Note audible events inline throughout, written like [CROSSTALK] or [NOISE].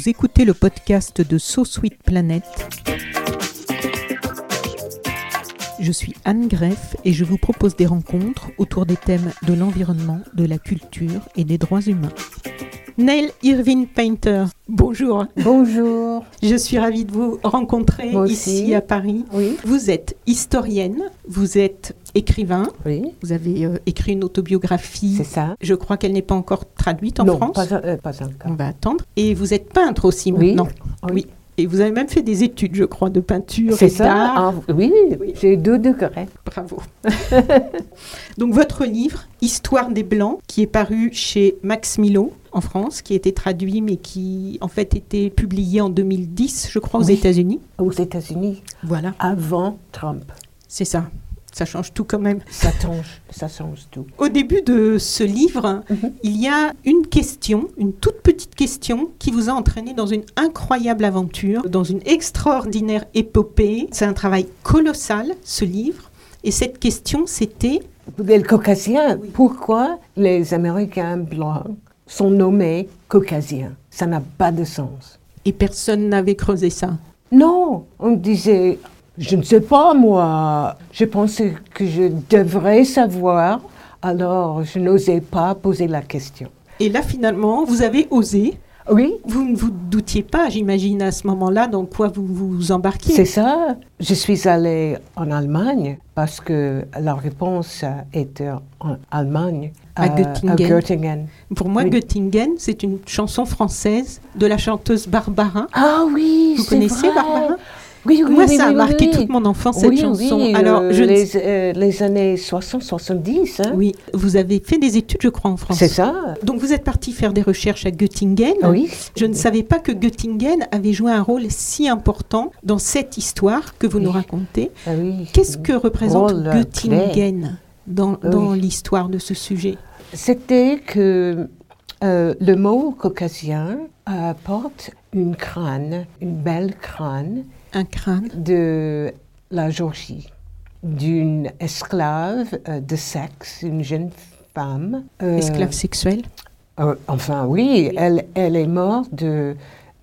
Vous écoutez le podcast de So Sweet Planet. Je suis Anne Greff et je vous propose des rencontres autour des thèmes de l'environnement, de la culture et des droits humains. Neil Irving Painter, bonjour. Bonjour. Je suis ravie de vous rencontrer ici à Paris. Oui. Vous êtes historienne, vous êtes écrivain, Oui, vous avez euh, écrit une autobiographie. c'est ça. Je crois qu'elle n'est pas encore traduite en non, France. Pas, euh, pas On encore. va attendre. Et vous êtes peintre aussi Oui. maintenant. Oui. Et vous avez même fait des études, je crois, de peinture C'est ça. Ah, oui, Oui. j'ai deux degrés. Bravo. [LAUGHS] Donc votre livre, Histoire des Blancs, qui est paru chez Max Milo en France, qui a été traduit mais qui en fait était publié en 2010, je crois, aux Oui. États-Unis. Aux États-Unis, Voilà, avant Trump. c'est ça. Ça change tout quand même. Ça change, ça change tout. Au début de ce livre, Mhm. il y a une question, une toute petite question qui vous a entraîné dans une incroyable aventure, dans une extraordinaire épopée. C'est un travail colossal, ce livre. Et cette question, c'était Les Caucasiens, Oui. pourquoi les Américains blancs sont nommés Caucasiens? Ça n'a pas de sens. Et personne n'avait creusé ça. Non, on disait, je ne sais pas moi, je pensais que je devrais savoir, alors je n'osais pas poser la question. Et là, finalement, vous avez osé. Oui, Vous ne vous doutiez pas, j'imagine, à ce moment-là, dans quoi vous vous embarquiez. c'est ça. Je suis allée en Allemagne parce que la réponse était en Allemagne. À euh, Göttingen. Göttingen. Pour moi, Oui. Göttingen, c'est une chanson française de la chanteuse Barbara. Ah oui, Vous connaissez vrai. Barbara? Oui, oui, Moi, oui, ça a marqué toute mon enfance, cette chanson. Oui, Alors, euh, je les, euh, les années 60-70, hein. Oui, vous avez fait des études, je crois, en France. c'est ça. Donc vous êtes parti faire des recherches à Göttingen. Oui. Je ne savais pas que Göttingen avait joué un rôle si important dans cette histoire que vous nous racontez. Ah oui. Qu'est-ce que représente Rôle Göttingen dans, l'histoire de ce sujet? C'était que euh, le mot caucasien euh, porte une crâne, une belle crâne Un crâne de la Géorgie, d'une esclave euh, de sexe, une jeune femme. euh, esclave sexuel euh, enfin, oui, Elle, elle est morte de,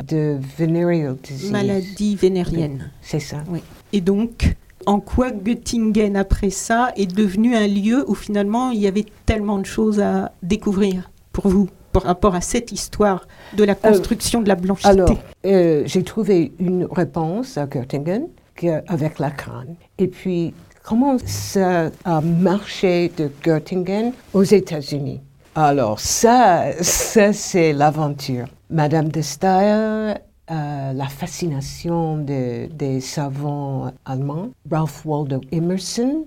de venereal disease. Maladie vénérienne. C'est ça. Et donc, en quoi Göttingen, après ça, est devenu un lieu où finalement il y avait tellement de choses à découvrir pour vous? Par rapport à cette histoire de la construction de la blanchité Alors, euh, j'ai trouvé une réponse à Göttingen avec la crâne. Et puis, comment ça a marché de Göttingen aux États-Unis? Alors, ça, ça c'est l'aventure. Madame de Staël, euh, la fascination de- des savants allemands, Ralph Waldo Emerson,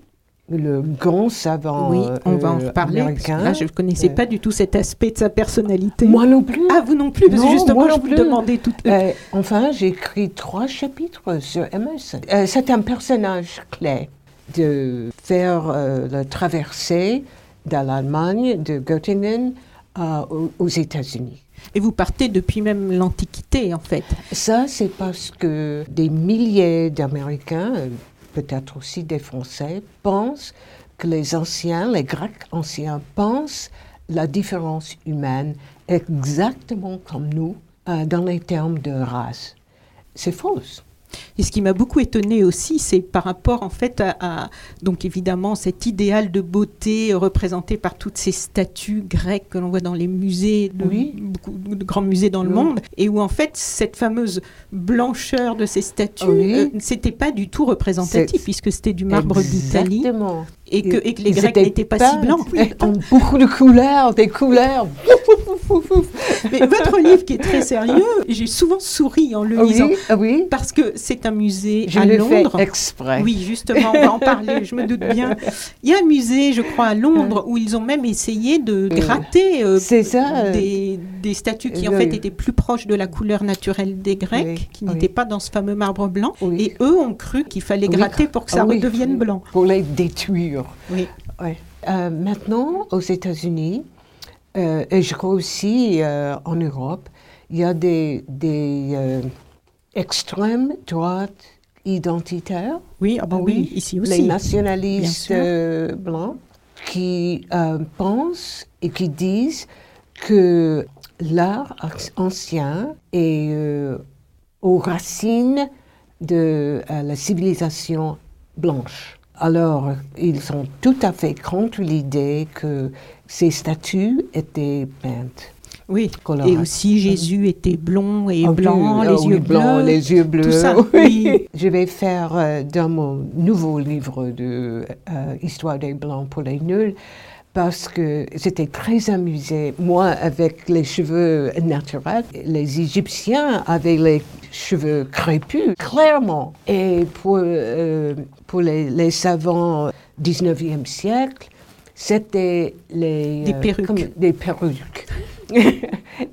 le grand savant Oui, on va en euh, reparler. américain. là, je ne connaissais Euh, pas du tout cet aspect de sa personnalité. Moi non plus. Ah, vous non plus, parce que Non, justement, moi je non vous plus. demandais tout. Euh, enfin, j'ai écrit trois chapitres sur Emerson. Euh, c'est un personnage clé de faire euh, la traversée de l'Allemagne, de Göttingen, euh, aux, États-Unis. Et vous partez depuis même l'Antiquité, en fait. Ça, c'est parce que des milliers d'Américains, euh, peut-être aussi des Français, pensent que les anciens, les Grecs anciens, pensent la différence humaine exactement comme nous euh, dans les termes de race. C'est fausse. Et ce qui m'a beaucoup étonné aussi, c'est par rapport en fait à, à- donc évidemment cet idéal de beauté représenté par toutes ces statues grecques que l'on voit dans les musées, de, Oui. beaucoup de grands musées dans le monde, et où en fait cette fameuse blancheur de ces statues, Oui. euh, c'était pas du tout représentatif puisque c'était du marbre d'Italie Exactement. Et que, et que les Ils Grecs étaient n'étaient pas si blancs. En beaucoup de couleurs, des couleurs. Mais votre livre qui est très sérieux, j'ai souvent souri en le lisant Oui, ah oui. parce que c'est un musée Je à le fais Londres. exprès. Oui, justement, on va en parler, je me doute bien. Il y a un musée, je crois, à Londres, où ils ont même essayé de Euh, gratter euh, ça. euh, des, des statues qui, en oui. fait, étaient plus proches de la couleur naturelle des Grecs, Oui, qui oui. n'étaient pas dans ce fameux marbre blanc. Oui. Et eux ont cru qu'il fallait Oui, gratter pour que ça ah oui, redevienne oui. blanc. Pour les détruire. Oui. Ouais. Euh, maintenant, aux États-Unis, euh, et je crois aussi euh, en Europe, il y a des, des extrêmes droites identitaires, Oui, ah bah Ah oui, oui, ici les aussi. Bien nationalistes blancs, qui pensent et qui disent que l'art ancien est aux racines de la civilisation blanche. Alors, ils sont tout à fait contre l'idée que ces statues étaient peintes. Oui, et aussi Jésus était blond et blanc, oui, les oui, yeux blancs, bleus. les yeux bleus. tout ça, [LAUGHS] oui. oui. Je vais faire euh, dans mon nouveau livre de euh, Histoire des Blancs pour les nuls parce que j'étais très amusée, moi, avec les cheveux naturels. Les Égyptiens avaient les cheveux crépus, clairement. Et pour, euh, pour les, les savants 19e siècle, c'était les... Des euh, perruques. comme des perruques. [LAUGHS]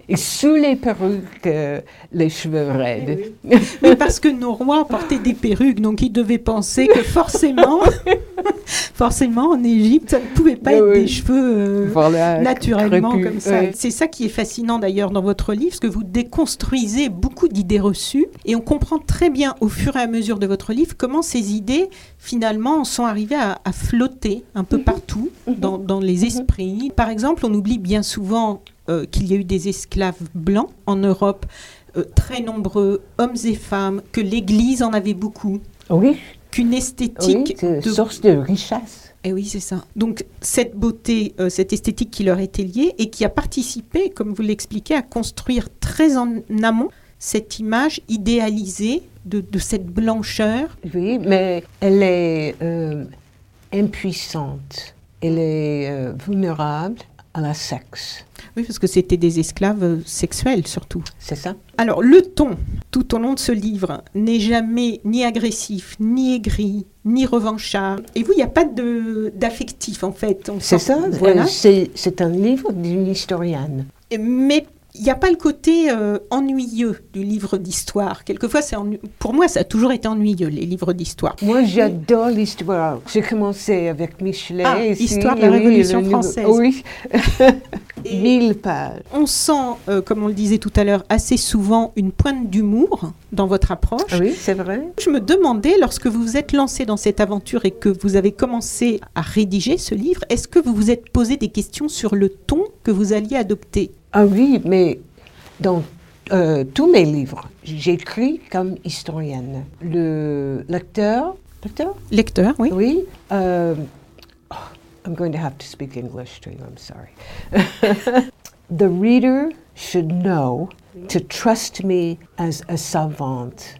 Et sous les perruques, euh, les cheveux raides. Oui, parce que nos rois portaient des perruques, donc ils devaient penser que forcément, [LAUGHS] forcément en Égypte, ça ne pouvait pas Oui, être oui. des cheveux euh, Voilà, naturellement comme ça. oui. C'est ça qui est fascinant d'ailleurs dans votre livre, parce que vous déconstruisez beaucoup d'idées reçues et on comprend très bien au fur et à mesure de votre livre comment ces idées finalement sont arrivées à, à flotter un Mhm. peu partout dans, dans les esprits. Par exemple, on oublie bien souvent euh, qu'il y a eu des esclaves blancs en Europe, euh, très nombreux, hommes et femmes, que l'Église en avait beaucoup, Oui, qu'une esthétique de source de richesse. et oui, c'est ça. Donc cette beauté, euh, cette esthétique qui leur était liée et qui a participé, comme vous l'expliquez, à construire très en amont cette image idéalisée de, de cette blancheur. Oui, mais elle est euh, impuissante. Elle est euh, vulnérable à la sexe. Oui, parce que c'était des esclaves euh, sexuels surtout. C'est ça Alors le ton, tout au long de ce livre, n'est jamais ni agressif, ni aigri, ni revanchard. Et vous, il n'y a pas de- d'affectif en fait. On C'est ça Voilà. euh, C'est c'est un livre d'une historienne. Mais il n'y a pas le côté euh, ennuyeux du livre d'histoire. Quelquefois, c'est ennu- pour moi, ça a toujours été ennuyeux, les livres d'histoire. Moi, j'adore l'histoire. J'ai commencé avec Michelet. Ah, ici, Histoire de la oui, Révolution le française. Oui, [LAUGHS] mille pages. on sent, euh, comme on le disait tout à l'heure, assez souvent une pointe d'humour dans votre approche. Oui, c'est vrai. Je me demandais, lorsque vous vous êtes lancé dans cette aventure et que vous avez commencé à rédiger ce livre, est-ce que vous vous êtes posé des questions sur le ton que vous alliez adopter? Ah oui, mais dans euh, tous mes livres, j'écris comme historienne. Le lecteur, lecteur Lecteur, oui. Oui. euh, oh, I'm going to have to speak English to you, I'm sorry. [LAUGHS] the reader should know to trust me as a savante.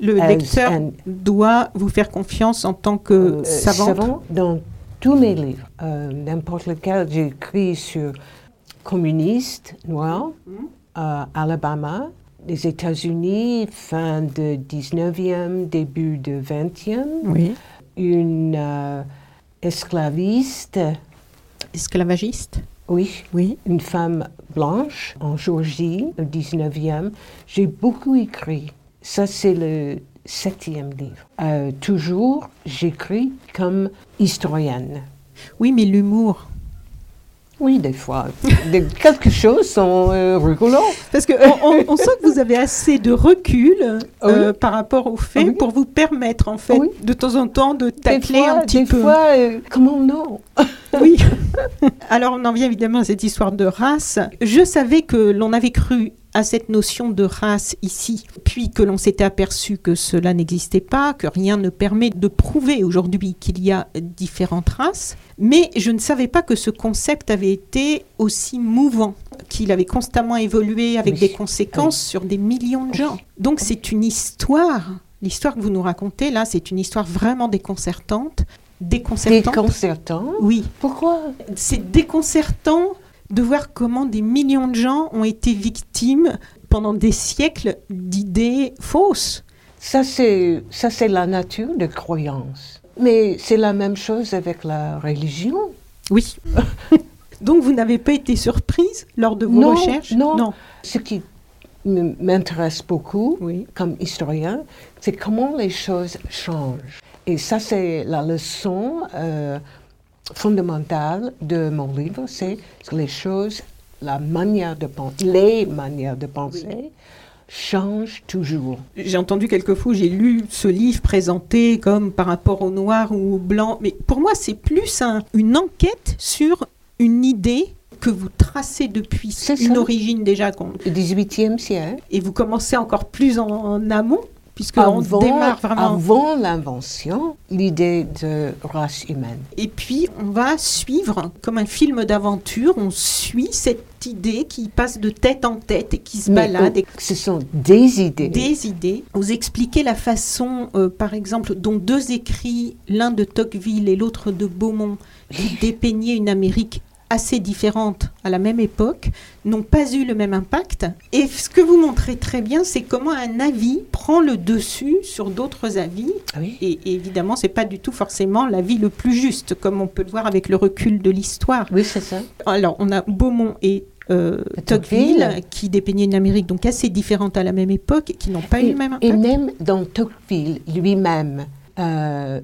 Le As lecteur an- doit vous faire confiance en tant que Euh, savante. savant dans tous mes livres. Euh, N'importe lequel, j'ai écrit sur communistes noirs, euh, Alabama, les États-Unis, fin du 19e, début du 20e, Oui. une euh, esclaviste, Esclavagiste? oui, Oui. une femme blanche en Géorgie, au 19e. J'ai beaucoup écrit. Ça, c'est le septième livre. Euh, toujours, j'écris comme historienne. Oui, mais l'humour. Oui, des fois. Des- quelque chose sont euh. Parce que on, sent que vous avez assez de recul euh, par rapport aux faits Ah Oui. pour vous permettre, en fait, Oui. de temps en temps de Des tacler fois, un petit des peu. fois, euh, comment non [LAUGHS] Oui. Alors, on en vient évidemment à cette histoire de race. Je savais que l'on avait cru à cette notion de race ici, puis que l'on s'était aperçu que cela n'existait pas, que rien ne permet de prouver aujourd'hui qu'il y a différentes races. Mais je ne savais pas que ce concept avait été aussi mouvant, qu'il avait constamment évolué avec Oui. des conséquences sur des millions de gens. Donc c'est une histoire. L'histoire que vous nous racontez là, c'est une histoire vraiment déconcertante. Déconcertante. Déconcertant. oui, Pourquoi? C'est déconcertant de voir comment des millions de gens ont été victimes pendant des siècles d'idées fausses. Ça, c'est ça, c'est la nature de croyance. Mais c'est la même chose avec la religion. Oui. [LAUGHS] Donc vous n'avez pas été surprise lors de vos Non, recherches? non. Ce qui m'intéresse beaucoup Oui. comme historien, c'est comment les choses changent. Et ça, c'est la leçon euh, fondamentale de mon livre, c'est que les choses, la manière de penser, les manières de penser changent toujours. J'ai entendu quelquefois, j'ai lu ce livre présenté comme par rapport au noir ou au blanc, mais pour moi c'est plus un- une enquête sur une idée que vous tracez depuis C'est une ça. origine déjà, Le 18e siècle. et vous commencez encore plus en, en amont, puisque on Avant, démarre vraiment. avant l'invention, l'idée de race humaine. Et puis, on va suivre, comme un film d'aventure, on suit cette idée qui passe de tête en tête et qui se Mais, balade. et ce sont des idées. des idées. Vous expliquez la façon, euh, par exemple, dont deux écrits, l'un de Tocqueville et l'autre de Beaumont, qui dépeignaient une Amérique assez différente à la même époque, n'ont pas eu le même impact. Et ce que vous montrez très bien, c'est comment un avis prend le dessus sur d'autres avis. Ah Oui. Et, et évidemment, c'est pas du tout forcément l'avis le plus juste, comme on peut le voir avec le recul de l'histoire. Oui, c'est ça. Alors, on a Beaumont et euh, Tocqueville. Qui dépeignaient une Amérique donc assez différente à la même époque et qui n'ont pas eu Et, le même et impact. même dans Tocqueville lui-même, euh,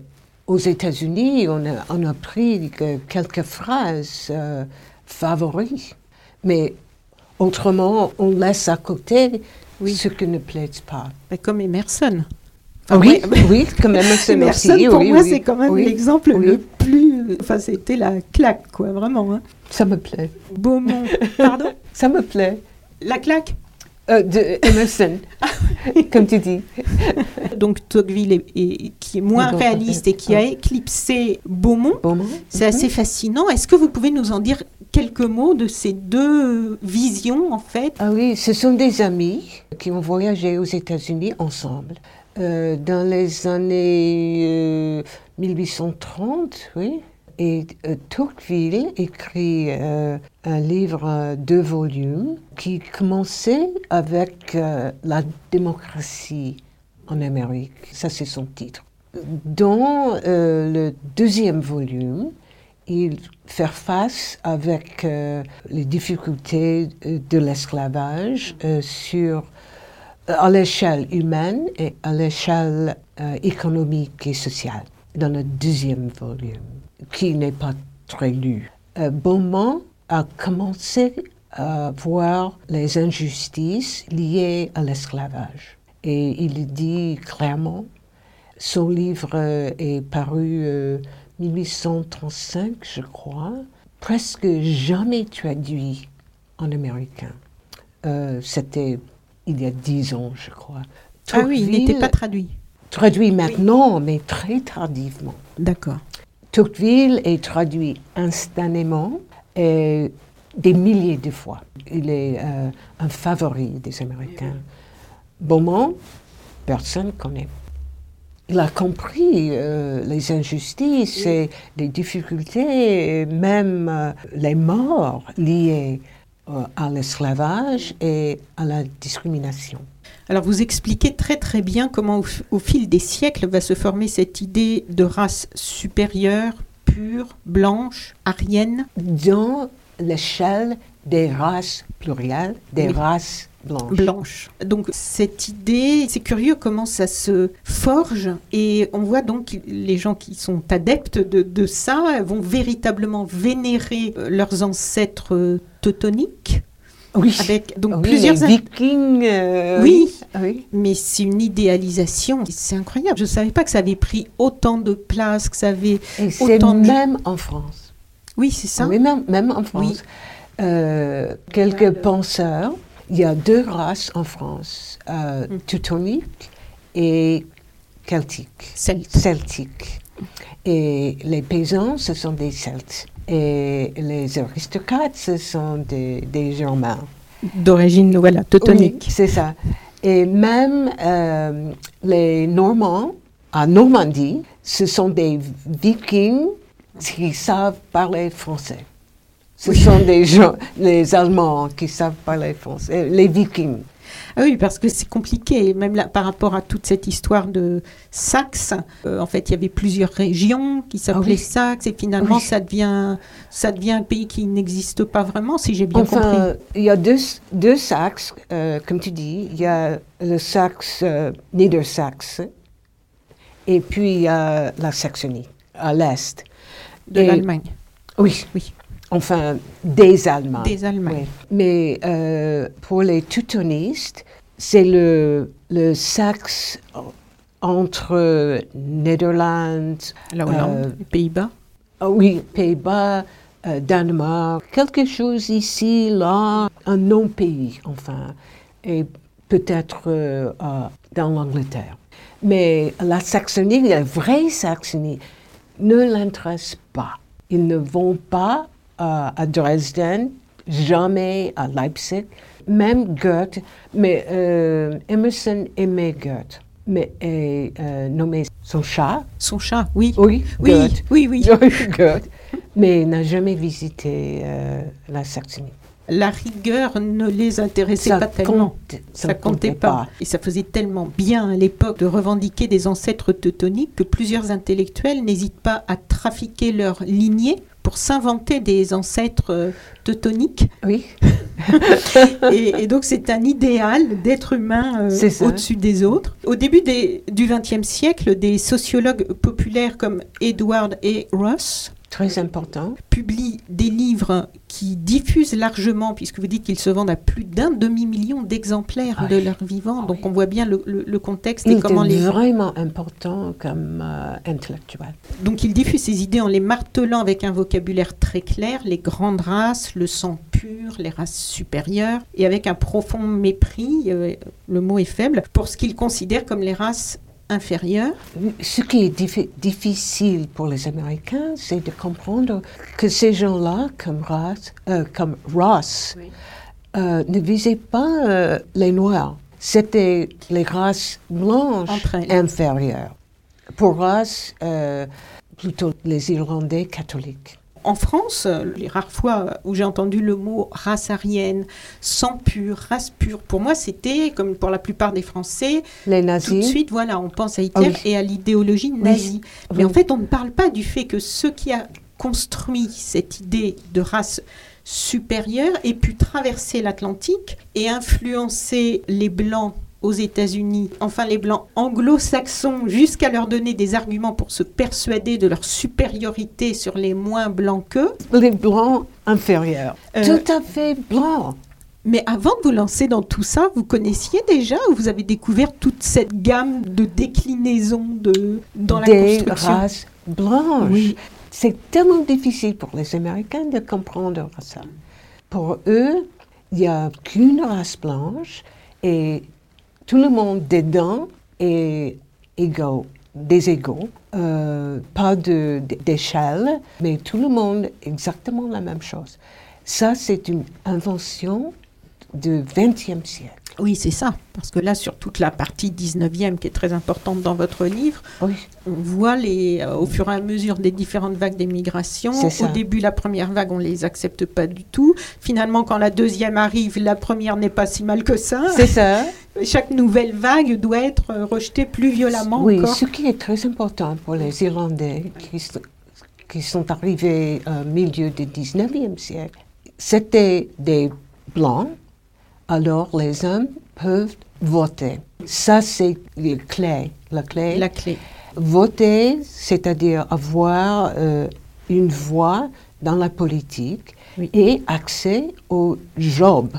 aux États-Unis, on a, on a pris que quelques phrases euh, favoris. Mais autrement, on laisse à côté Oui. ce qui ne plaît pas. Bah, comme Emerson. Ah oui, ouais, oui, quand même, c'est Emerson, aussi. pour oui, moi, oui, c'est quand même oui. l'exemple oui. le plus. Enfin, c'était la claque, quoi, vraiment. hein. Ça me plaît. Beaumont. [LAUGHS] Pardon? Ça me plaît. La claque? Euh, de Emerson, [LAUGHS] comme tu dis. Donc, Tocqueville, est- est- qui est moins réaliste et qui a éclipsé Beaumont. Beaumont. C'est assez fascinant. Est-ce que vous pouvez nous en dire quelques mots de ces deux visions, en fait? Ah oui, ce sont des amis qui ont voyagé aux États-Unis ensemble. Euh, dans les années euh, 1830, oui. Et euh, Tocqueville écrit euh, un livre, euh, deux volumes, qui commençait avec euh, la démocratie en Amérique. Ça, c'est son titre. Dans euh, le deuxième volume, il fait face avec les difficultés de l'esclavage sur à l'échelle humaine et à l'échelle économique et sociale dans le deuxième volume, qui n'est pas très lu. Euh, Beaumont a commencé à voir les injustices liées à l'esclavage. Et il dit clairement, son livre euh, est paru euh, 1835, je crois, presque jamais traduit en américain. Euh, C'était il y a dix ans, je crois. Ah oui, il n'était Tocqueville- pas traduit. traduit maintenant, mais très tardivement. D'accord. Tocqueville est traduit instantanément et des milliers de fois. Il est euh, un favori des Américains. Beaumont, personne ne connaît. Il a compris euh, les injustices et les difficultés, et même euh, les morts liées à l'esclavage et à la discrimination. Alors vous expliquez très très bien comment au, fil des siècles va se former cette idée de race supérieure, pure, blanche, arienne. dans l'échelle des races plurielles, des Oui. races blanches. blanche. Donc cette idée, c'est curieux comment ça se forge et on voit donc les gens qui sont adeptes de, de ça vont véritablement vénérer euh, leurs ancêtres euh, teutoniques Oui, avec donc Oui, plusieurs les vikings. euh, Oui. oui. mais c'est une idéalisation, c'est incroyable. Je ne savais pas que ça avait pris autant de place, que ça avait. Et Autant de- même en France. Oui, c'est ça. Oui, même, même en Oui. France. Euh, quelques penseurs, il y a deux races en France, euh, Mm. teutonique et celtique. Celte. Celtique. Et les paysans, ce sont des Celtes. Et les aristocrates, ce sont des, des Germains. D'origine, voilà, teutonique. Oui, c'est ça. Et même euh, les Normands, à Normandie, ce sont des Vikings qui savent parler français. Ce sont des gens, les Allemands qui savent parler français, les Vikings. Ah oui, parce que c'est compliqué, même là, par rapport à toute cette histoire de Saxe. euh, en fait, il y avait plusieurs régions qui s'appelaient oui. Saxe, et finalement, Oui. ça, devient, ça devient un pays qui n'existe pas vraiment, si j'ai bien enfin, compris. il y a deux, deux Saxes, euh, comme tu dis. Il y a le Saxe euh, Niedersaxe et puis il y a la Saxonie, à l'est. De l'Allemagne. Oui, Oui. Enfin, des Allemands. Des Allemands. Oui. Mais euh, pour les teutonistes, c'est le, le Saxe entre Netherlands, La Hollande, Euh, Pays-Bas. ah oui, Pays-Bas, euh, Danemark, quelque chose ici, là, un non-pays, enfin, et peut-être euh, dans l'Angleterre. Mais la Saxonie, la vraie Saxonie, ne l'intéresse pas. Ils ne vont pas à Dresden, jamais à Leipzig, même Goethe, mais euh, Emerson aimait Goethe, mais est euh, nommé son chat. Son chat, oui. Oui, Oui, Goethe. oui, oui. [LAUGHS] Goethe. Mais n'a jamais visité euh, la Saxonie. La rigueur ne les intéressait Ça pas tellement. compte- Ça comptait pas. Et ça faisait tellement bien à l'époque de revendiquer des ancêtres teutoniques que plusieurs intellectuels n'hésitent pas à trafiquer leur lignée pour s'inventer des ancêtres euh, teutoniques. Oui, [LAUGHS] et, et donc c'est un idéal d'être humain euh, au-dessus des autres. Au début des- du XXe siècle, des sociologues populaires comme Edward A. Ross très important. publient des livres qui diffusent largement, puisque vous dites qu'ils se vendent à plus d'un demi-million d'exemplaires Ah de leur vivant. Ah Donc oui. on voit bien le, le- le contexte Il et comment les... vraiment important comme euh, intellectuel. Donc il diffuse ses idées en les martelant avec un vocabulaire très clair, les grandes races, le sang pur, les races supérieures, et avec un profond mépris, euh, le mot est faible, pour ce qu'il considère comme les races inférieures. Ce qui est diffi- difficile pour les Américains, c'est de comprendre que ces gens-là, comme Ross, euh, comme Ross euh, ne visaient pas euh, les Noirs. C'était les races blanches inférieures. Pour Ross, euh, plutôt les Irlandais catholiques. En France, les rares fois où j'ai entendu le mot race aryenne, sang pur, race pure, pour moi c'était, comme pour la plupart des Français, Les tout de nazis, suite, voilà, on pense à Hitler Ah oui. et à l'idéologie nazie. Mais en fait, on ne parle pas du fait que ce qui a construit cette idée de race supérieure ait pu traverser l'Atlantique et influencer les Blancs aux États-Unis, enfin les Blancs anglo-saxons, jusqu'à leur donner des arguments pour se persuader de leur supériorité sur les moins blancs qu'eux. les blancs inférieurs. Euh, Tout à fait blancs. Mais avant de vous lancer dans tout ça, vous connaissiez déjà ou vous avez découvert toute cette gamme de déclinaisons de, dans la des construction? races blanches. Oui. C'est tellement difficile pour les Américains de comprendre ça. Pour eux, il n'y a qu'une race blanche et tout le monde dedans est égaux, des égaux. Euh, pas de- d'échelle, mais tout le monde exactement la même chose. Ça, c'est une invention du XXe siècle. Oui, c'est ça. Parce que là, sur toute la partie 19e qui est très importante dans votre livre, Oui, on voit les, euh, au fur et à mesure des différentes vagues d'émigration. Au début, la première vague, on les accepte pas du tout. Finalement, quand la deuxième arrive, la première n'est pas si mal que ça. c'est ça. [LAUGHS] Chaque nouvelle vague doit être euh, rejetée plus violemment Oui, encore. ce qui est très important pour les Irlandais qui, sont arrivés au milieu du 19e siècle, c'était des blancs, alors les hommes peuvent voter. Ça, c'est la clé. La clé. La clé. Voter, c'est-à-dire avoir euh, une voix dans la politique Oui. et accès aux jobs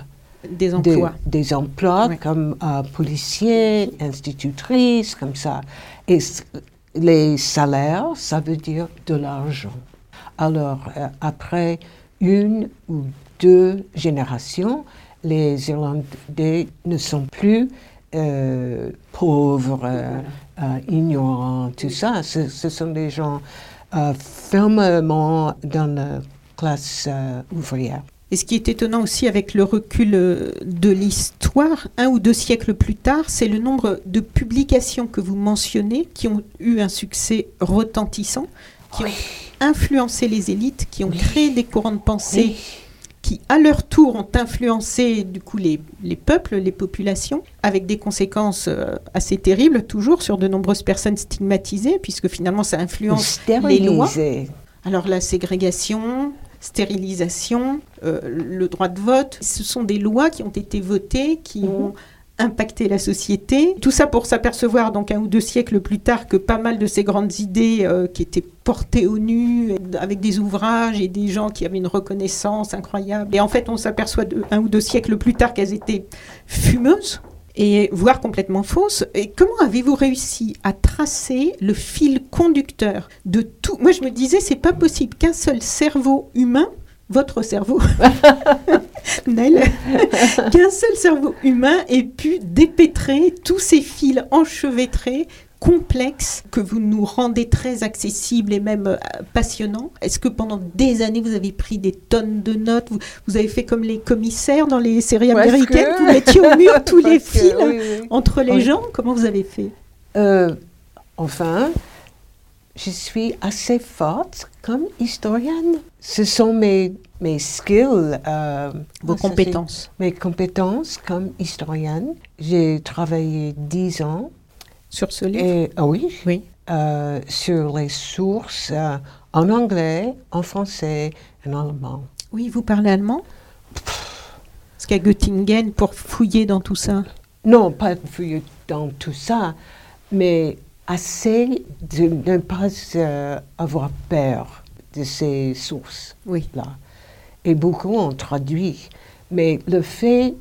Des de- emplois. des emplois Oui. comme euh, policier, institutrice, comme ça. Et les salaires, ça veut dire de l'argent. Alors, euh, après une ou deux générations, les Irlandais ne sont plus euh, pauvres, euh, ignorants, tout ça. Ce, ce sont des gens fermement dans la classe ouvrière. Et ce qui est étonnant aussi avec le recul euh, de l'histoire, un ou deux siècles plus tard, c'est le nombre de publications que vous mentionnez qui ont eu un succès retentissant, qui ont influencé les élites, qui ont créé des courants de pensée qui, à leur tour, ont influencé du coup les, les peuples, les populations, avec des conséquences euh, assez terribles toujours sur de nombreuses personnes stigmatisées, puisque finalement ça influence les lois. Alors la ségrégation, stérilisation, euh, le droit de vote, ce sont des lois qui ont été votées, qui Mhm. ont impacté la société. Tout ça pour s'apercevoir donc un ou deux siècles plus tard que pas mal de ces grandes idées euh, qui étaient portées au nu avec des ouvrages et des gens qui avaient une reconnaissance incroyable. Et en fait on s'aperçoit de- un ou deux siècles plus tard qu'elles étaient fumeuses et voire complètement fausses. Et comment avez-vous réussi à tracer le fil conducteur de tout? Moi, je me disais, c'est pas possible qu'un seul cerveau humain votre cerveau, [LAUGHS] Nel, [LAUGHS] qu'un seul cerveau humain ait pu dépêtrer tous ces fils enchevêtrés complexes que vous nous rendez très accessibles et même euh, passionnants. Est-ce que pendant des années, vous avez pris des tonnes de notes? Vous, vous avez fait comme les commissaires dans les séries américaines Vous mettiez au mur [LAUGHS] tous les fils oui, oui. entre les Oui. gens? Comment vous avez fait? Euh, enfin, je suis assez forte comme historienne. Ce sont mes, mes skills. euh, Vos compétences? Mes compétences comme historienne. J'ai travaillé dix ans. Sur ce livre? Et, ah oui, Oui. euh, sur les sources euh, en anglais, en français en allemand. Oui, vous parlez allemand? Parce qu'à Göttingen, pour fouiller dans tout ça? Non, pas fouiller dans tout ça, mais assez de ne pas euh, avoir peur de ces sources. Oui. là. Et beaucoup ont traduit. Mais le fait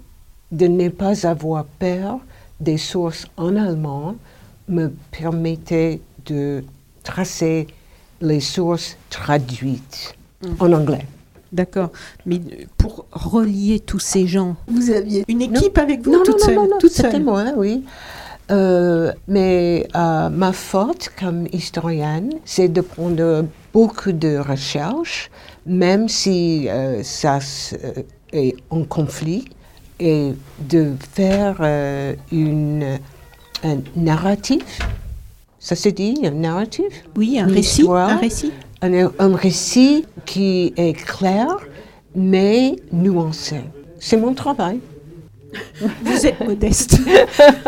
de ne pas avoir peur des sources en allemand me permettait de tracer les sources traduites Mm. en anglais. D'accord. Mais euh, pour relier tous ces gens, vous aviez une Non. équipe avec vous non, toute non, seule, non, non, non, toute c'était seule. moi, oui. Euh, mais euh, ma faute comme historienne, c'est de prendre beaucoup de recherches, même si euh, ça est en conflit, et de faire euh, une, un narratif. Ça se dit, un narratif? Oui, un récit, histoire? un récit. un, un récit qui est clair, mais nuancé. C'est mon travail. [LAUGHS] Vous êtes modeste.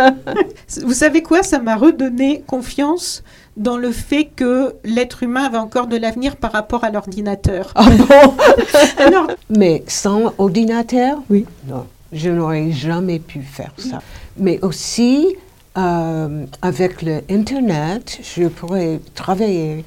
[LAUGHS] vous savez quoi? Ça m'a redonné confiance dans le fait que l'être humain avait encore de l'avenir par rapport à l'ordinateur. Ah bon? [LAUGHS] Alors, Mais sans ordinateur, Oui. non, je n'aurais jamais pu faire ça. Mais aussi, euh, avec le Internet, je pourrais travailler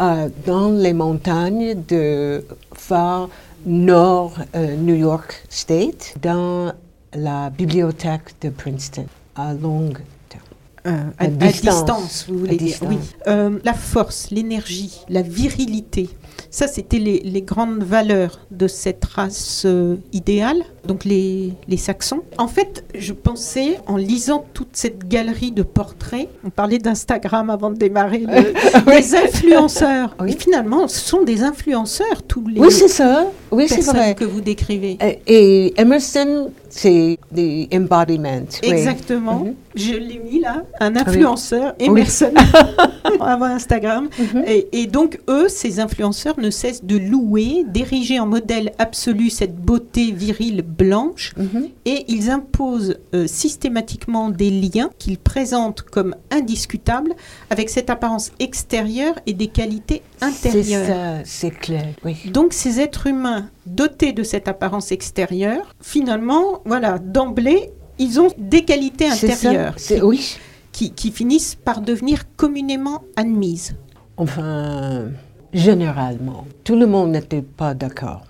euh, dans les montagnes de phare nord euh, New York State, dans la bibliothèque de Princeton, à longue terme. euh, à, À à distance. distance, vous voulez dire. distance. Oui. Euh, la force, l'énergie, la virilité. Ça, c'était les, les grandes valeurs de cette race euh, idéale, donc les, les Saxons. En fait, je pensais, en lisant toute cette galerie de portraits, on parlait d'Instagram avant de démarrer, le- [LAUGHS] les influenceurs. Oui. Et finalement, ce sont des influenceurs, tous les Oui, c'est ça. Oui, c'est personnes vrai. que vous décrivez. Et, Emerson, c'est the embodiment. oui. Exactement. Mhm. Je l'ai mis là, un oui. influenceur, Emerson, [LAUGHS] [LAUGHS] avant Instagram. Mhm. Et, et donc, eux, ces influenceurs ne cessent de louer, d'ériger en modèle absolu cette beauté virile blanche, Mhm. et ils imposent euh, systématiquement des liens qu'ils présentent comme indiscutables avec cette apparence extérieure et des qualités C'est intérieures. ça, c'est clair. Oui. Donc ces êtres humains dotés de cette apparence extérieure, finalement, voilà, d'emblée, ils ont des qualités C'est ça, intérieures c'est- oui. Qui, qui finissent par devenir communément admises. Enfin, généralement, tout le monde n'était pas d'accord.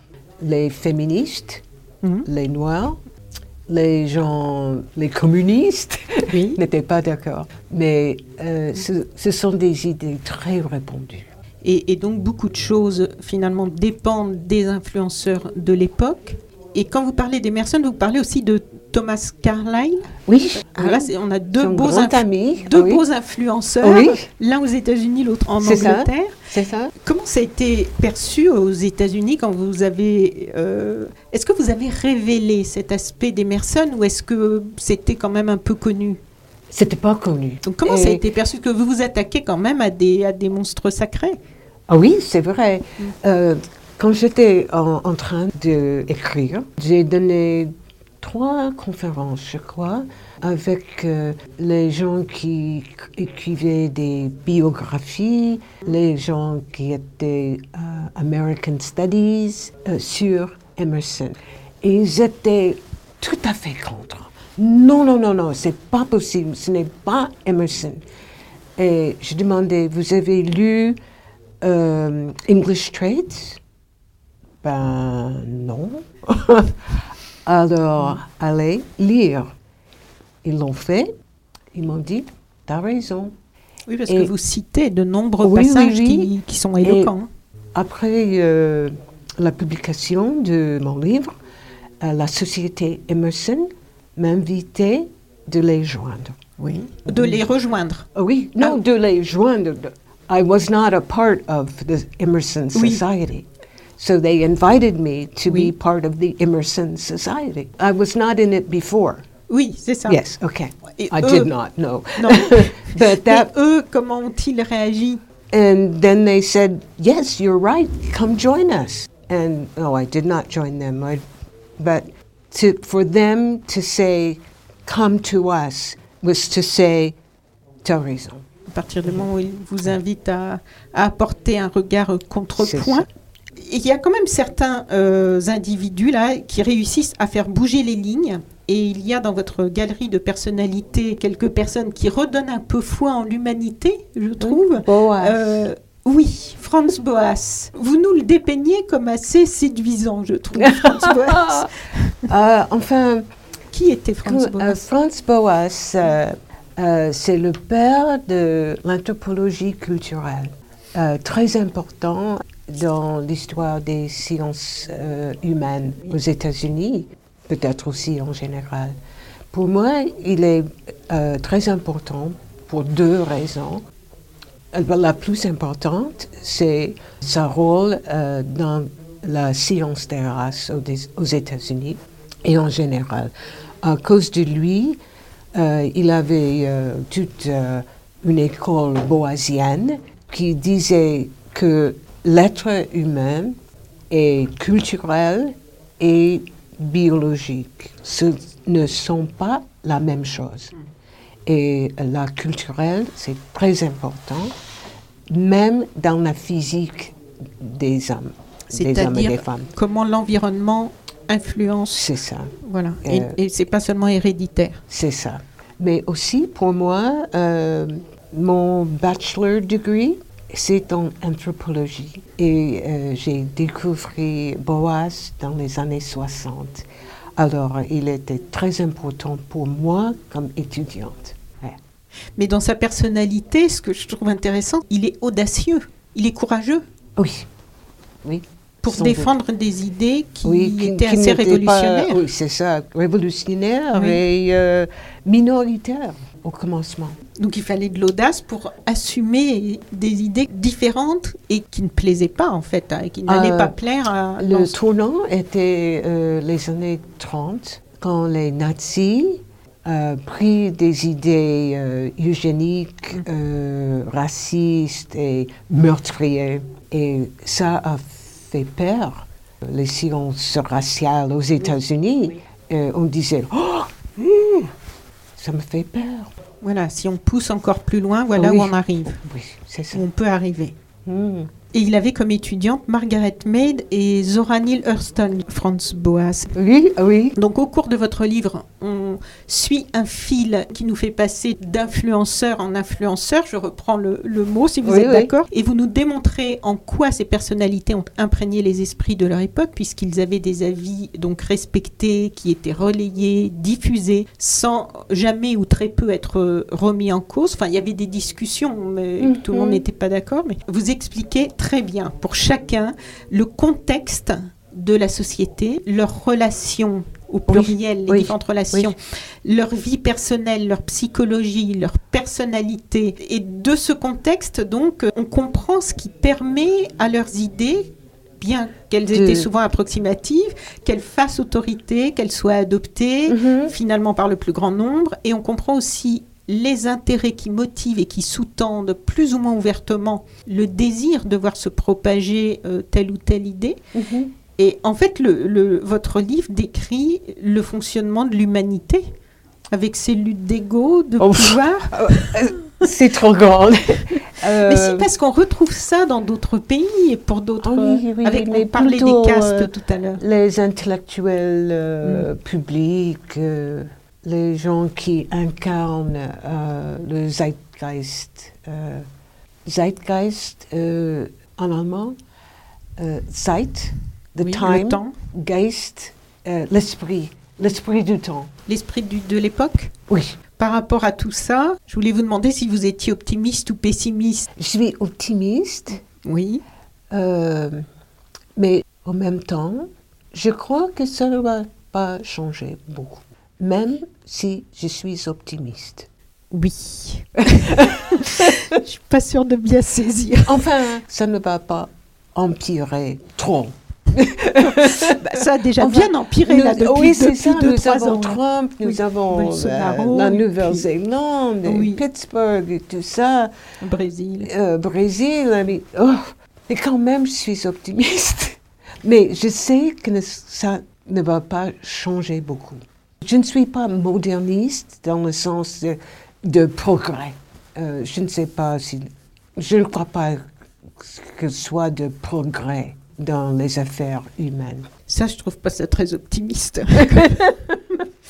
Les féministes, Mhm. les noirs, les gens, les communistes Oui. [LAUGHS] n'étaient pas d'accord. Mais euh, ce, ce sont des idées très répandues. Et, et donc beaucoup de choses finalement dépendent des influenceurs de l'époque. Et quand vous parlez d'Emerson, vous parlez aussi de Thomas Carlyle. Oui, Ah, là, on a deux, beaux, grand inf- ami. deux oui, beaux influenceurs, Oui. l'un aux États-Unis, l'autre en. Angleterre. c'est ça. Comment ça a été perçu aux États-Unis quand vous avez. euh, est-ce que vous avez révélé cet aspect d'Emerson ou est-ce que c'était quand même un peu connu? C'était pas connu. Donc, comment ça a été perçu? Que vous vous attaquez quand même à des, à des monstres sacrés Ah oui, c'est vrai. Mm. Euh, quand j'étais en, en train d'écrire, j'ai donné trois conférences, je crois, avec euh, les gens qui écrivaient des biographies, les gens qui étaient euh, American Studies euh, sur Emerson. Et ils étaient tout à fait contre. Non, non, non, non, c'est pas possible, ce n'est pas Emerson. Et je demandais, vous avez lu English Traits? Ben non. [LAUGHS] Alors, allez lire. ils l'ont fait. Ils m'ont dit, t'as raison. Oui, parce Et- que vous citez de nombreux Oui, passages oui. Qui, qui sont éloquents. Après euh, la publication de mon livre, euh, la société Emerson m'invitait de les joindre. Oui. De les rejoindre. Ah oui, non, de les joindre. I was not a part of the Emerson. Society. So they invited me to Oui. be part of the Emerson Society. I was not in it before. Oui, c'est ça. Yes, okay. Et I eux- did not, no. Non. [LAUGHS] but that, Et eux, comment ont-ils réagi? And then they said, yes, you're right, come join us. And, oh, I did not join them. I, but to, for them to say, come to us, was to say, t'as raison. À partir du moment où ils vous invitent à, à apporter un regard contrepoint. Il y a quand même certains euh, individus là qui réussissent à faire bouger les lignes. Et il y a dans votre galerie de personnalités quelques personnes qui redonnent un peu foi en l'humanité, je trouve. Boaz. Euh, oui, Franz Boas. Vous nous le dépeignez comme assez séduisant, je trouve, [LAUGHS] Franz Boas. Euh, enfin, Qui était Franz Boas? Franz Boas, c'est le père de l'anthropologie culturelle, très important dans l'histoire des sciences euh, humaines aux États-Unis, peut-être aussi en général. Pour moi, il est euh, très important pour deux raisons. Euh, La plus importante, c'est son rôle euh, dans la science des races aux, aux États-Unis et en général. À cause de lui, il avait toute une école boasienne qui disait que l'être humain est culturel et biologique. Ce ne sont pas la même chose. Et la culturelle, c'est très important, même dans la physique des hommes, des hommes et des femmes. comment l'environnement influence. C'est ça. Voilà. Et, Euh, et c'est pas seulement héréditaire. C'est ça. Mais aussi, pour moi, euh, mon bachelor degree, c'est en anthropologie. Et euh, j'ai découvert Boas dans les années 60. Alors, il était très important pour moi comme étudiante. Ouais. Mais dans sa personnalité, ce que je trouve intéressant, il est audacieux, il est courageux Oui. Oui. pour doute. défendre des idées qui Oui, étaient qui assez pas- révolutionnaires. oui, c'est ça, révolutionnaire Oui. et euh, minoritaire au commencement. Donc il fallait de l'audace pour assumer des idées différentes et qui ne plaisaient pas en fait, hein, et qui n'allaient Euh, pas plaire à Le tournant était euh, les années 30, quand les nazis euh, pris des idées euh, eugéniques, euh, racistes et meurtrières. Et ça a fait peur. Les sciences raciales aux États-Unis, euh, on disait, oh, hum, ça me fait peur. Voilà, si on pousse encore plus loin, voilà Oui. où on arrive, Oui, c'est ça. où on peut arriver. Hum. Et il avait comme étudiante Margaret Mead et Zora Neale Hurston, Franz Boas. Oui, oui. Donc au cours de votre livre, on suit un fil qui nous fait passer d'influenceur en influenceur. Je reprends le, le mot si vous Oui, êtes oui. d'accord. Et vous nous démontrez en quoi ces personnalités ont imprégné les esprits de leur époque, puisqu'ils avaient des avis donc respectés, qui étaient relayés, diffusés, sans jamais ou très peu être euh, remis en cause. Enfin, il y avait des discussions, mais Mhm. tout le monde n'était pas d'accord. Mais vous expliquez très bien pour chacun le contexte de la société, leurs relations au pluriel, les oui, différentes relations, leur vie personnelle, leur psychologie, leur personnalité. Et de ce contexte, donc, on comprend ce qui permet à leurs idées, bien qu'elles étaient souvent approximatives, qu'elles fassent autorité, qu'elles soient adoptées Mhm. finalement par le plus grand nombre. Et on comprend aussi les intérêts qui motivent et qui sous-tendent plus ou moins ouvertement le désir de voir se propager euh, telle ou telle idée. Mhm. Et en fait, le, le- votre livre décrit le fonctionnement de l'humanité avec ses luttes d'ego, de Oh. pouvoir. [LAUGHS] C'est trop grand. [LAUGHS] Mais si, parce qu'on retrouve ça dans d'autres pays et pour d'autres. Oui, oui, avec, mais on parlait des castes euh, tout à l'heure. les intellectuels euh, publics, euh, les gens qui incarnent euh, le Zeitgeist. euh, Zeitgeist euh, en allemand, euh, Zeit, the Oui, time, le temps. Geist, euh, l'esprit, L'esprit du temps. L'esprit de l'époque Oui. Par rapport à tout ça, je voulais vous demander si vous étiez optimiste ou pessimiste. Je suis optimiste, Oui. euh, mais en même temps, je crois que ça ne va pas changer beaucoup, même si je suis optimiste. Oui. [LAUGHS] je suis pas sûre de bien saisir. Enfin, ça ne va pas empirer trop. [LAUGHS] Bah, ça a déjà Enfin, bien empiré Nous- là depuis, oui, c'est ça. deux, Nous trois avons ans. Trump, nous Oui. avons euh, la Nouvelle-Zélande, Oui. Pittsburgh, et tout ça, Brésil. euh, Brésil. mais, oh, et quand même, je suis optimiste. [LAUGHS] Mais je sais que ne- ça ne va pas changer beaucoup. Je ne suis pas moderniste dans le sens de, de progrès. Euh, je ne sais pas si. Je ne crois pas que ce soit de progrès dans les affaires humaines. Ça, je trouve pas ça très optimiste. [LAUGHS]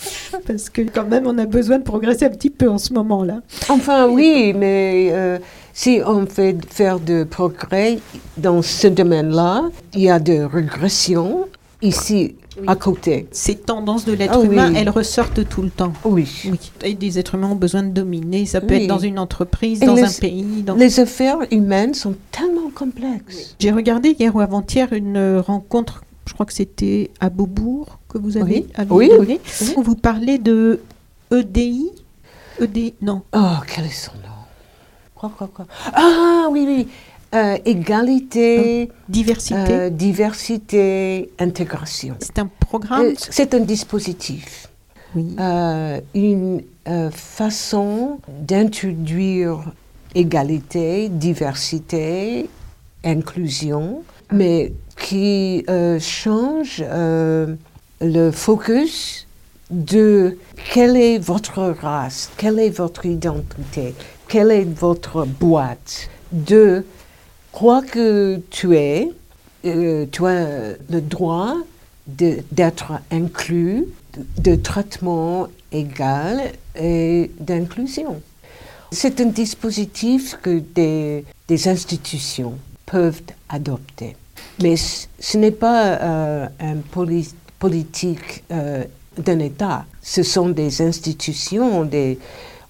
[LAUGHS] Parce que quand même, on a besoin de progresser un petit peu en ce moment-là. Enfin, oui, mais euh, si on fait faire de progrès dans ce domaine-là, il y a de régression ici à côté. Ces tendances de l'être Ah oui. humain, elles ressortent tout le temps. Oui. Oui. Et des êtres humains ont besoin de dominer. Ça peut Oui. être dans une entreprise, Et dans les- un pays. dans- Les affaires humaines sont tellement complexes. J'ai regardé hier ou avant-hier une euh, rencontre, je crois que c'était à Beaubourg, que vous avez, Oui. avez Oui, donné, oui. où vous parlez de EDI. EDI, non. Oh, quel est son nom? Quoi, quoi, quoi? Ah, oui, oui. Euh, égalité, Diversité? euh, diversité, intégration. C'est un programme? Euh, C'est un dispositif. oui. euh, une façon d'introduire égalité, diversité, inclusion, mais qui change le focus de quelle est votre race, quelle est votre identité, quelle est votre boîte, de quoi que tu es, euh, tu as le droit d'être inclus, de, traitement égal et d'inclusion. C'est un dispositif que des, des institutions peuvent adopter. Mais ce n'est pas euh, une poli- politique euh, d'un État. Ce sont des institutions, des,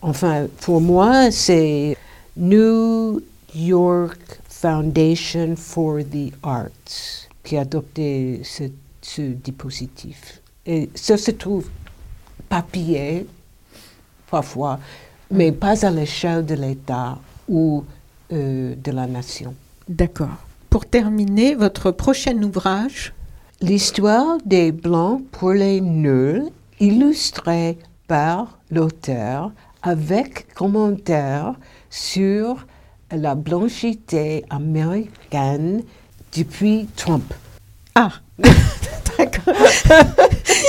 enfin, pour moi, c'est New York Foundation for the Arts qui a adopté ce, ce dispositif. Et ça se trouve papier, parfois, mais pas à l'échelle de l'État ou euh, de la nation. D'accord. Pour terminer, votre prochain ouvrage, L'histoire des Blancs pour les nuls, illustrée par l'auteur avec commentaires sur la blanchité américaine depuis Trump. Ah, [LAUGHS] d'accord.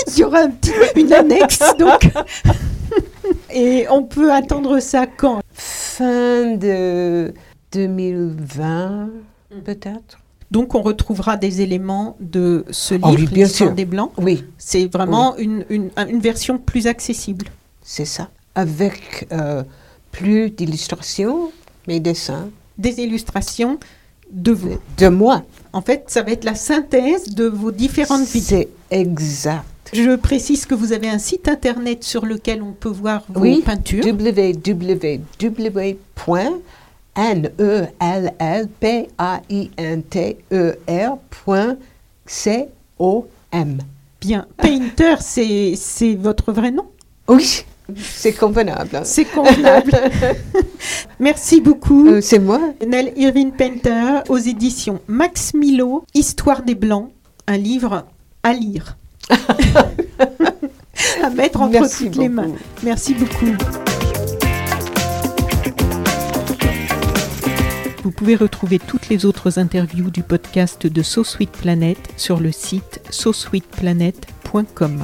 Il y aura un petit, une annexe, donc. Et on peut attendre ça quand? Fin de 2020, peut-être Donc on retrouvera des éléments de ce Oh livre, oui, bien sûr. des Blancs. Oui, C'est vraiment une, une, une version plus accessible. c'est ça. Avec euh, plus d'illustrations, mes dessins, Des illustrations de vous. de moi. En fait, ça va être la synthèse de vos différentes vies. C'est exact. Je précise que vous avez un site internet sur lequel on peut voir vos Oui, peintures. www.nellpainter.com. Bien. Painter, c'est votre vrai nom? Oui, c'est convenable. C'est convenable. [LAUGHS] Merci beaucoup. Euh, c'est moi Nell Irving Painter aux éditions Max Milo, Histoire des Blancs, un livre à lire. [LAUGHS] à mettre entre Merci toutes les mains. Merci beaucoup. Vous pouvez retrouver toutes les autres interviews du podcast de So Sweet Planet sur le site sosweetplanet.com.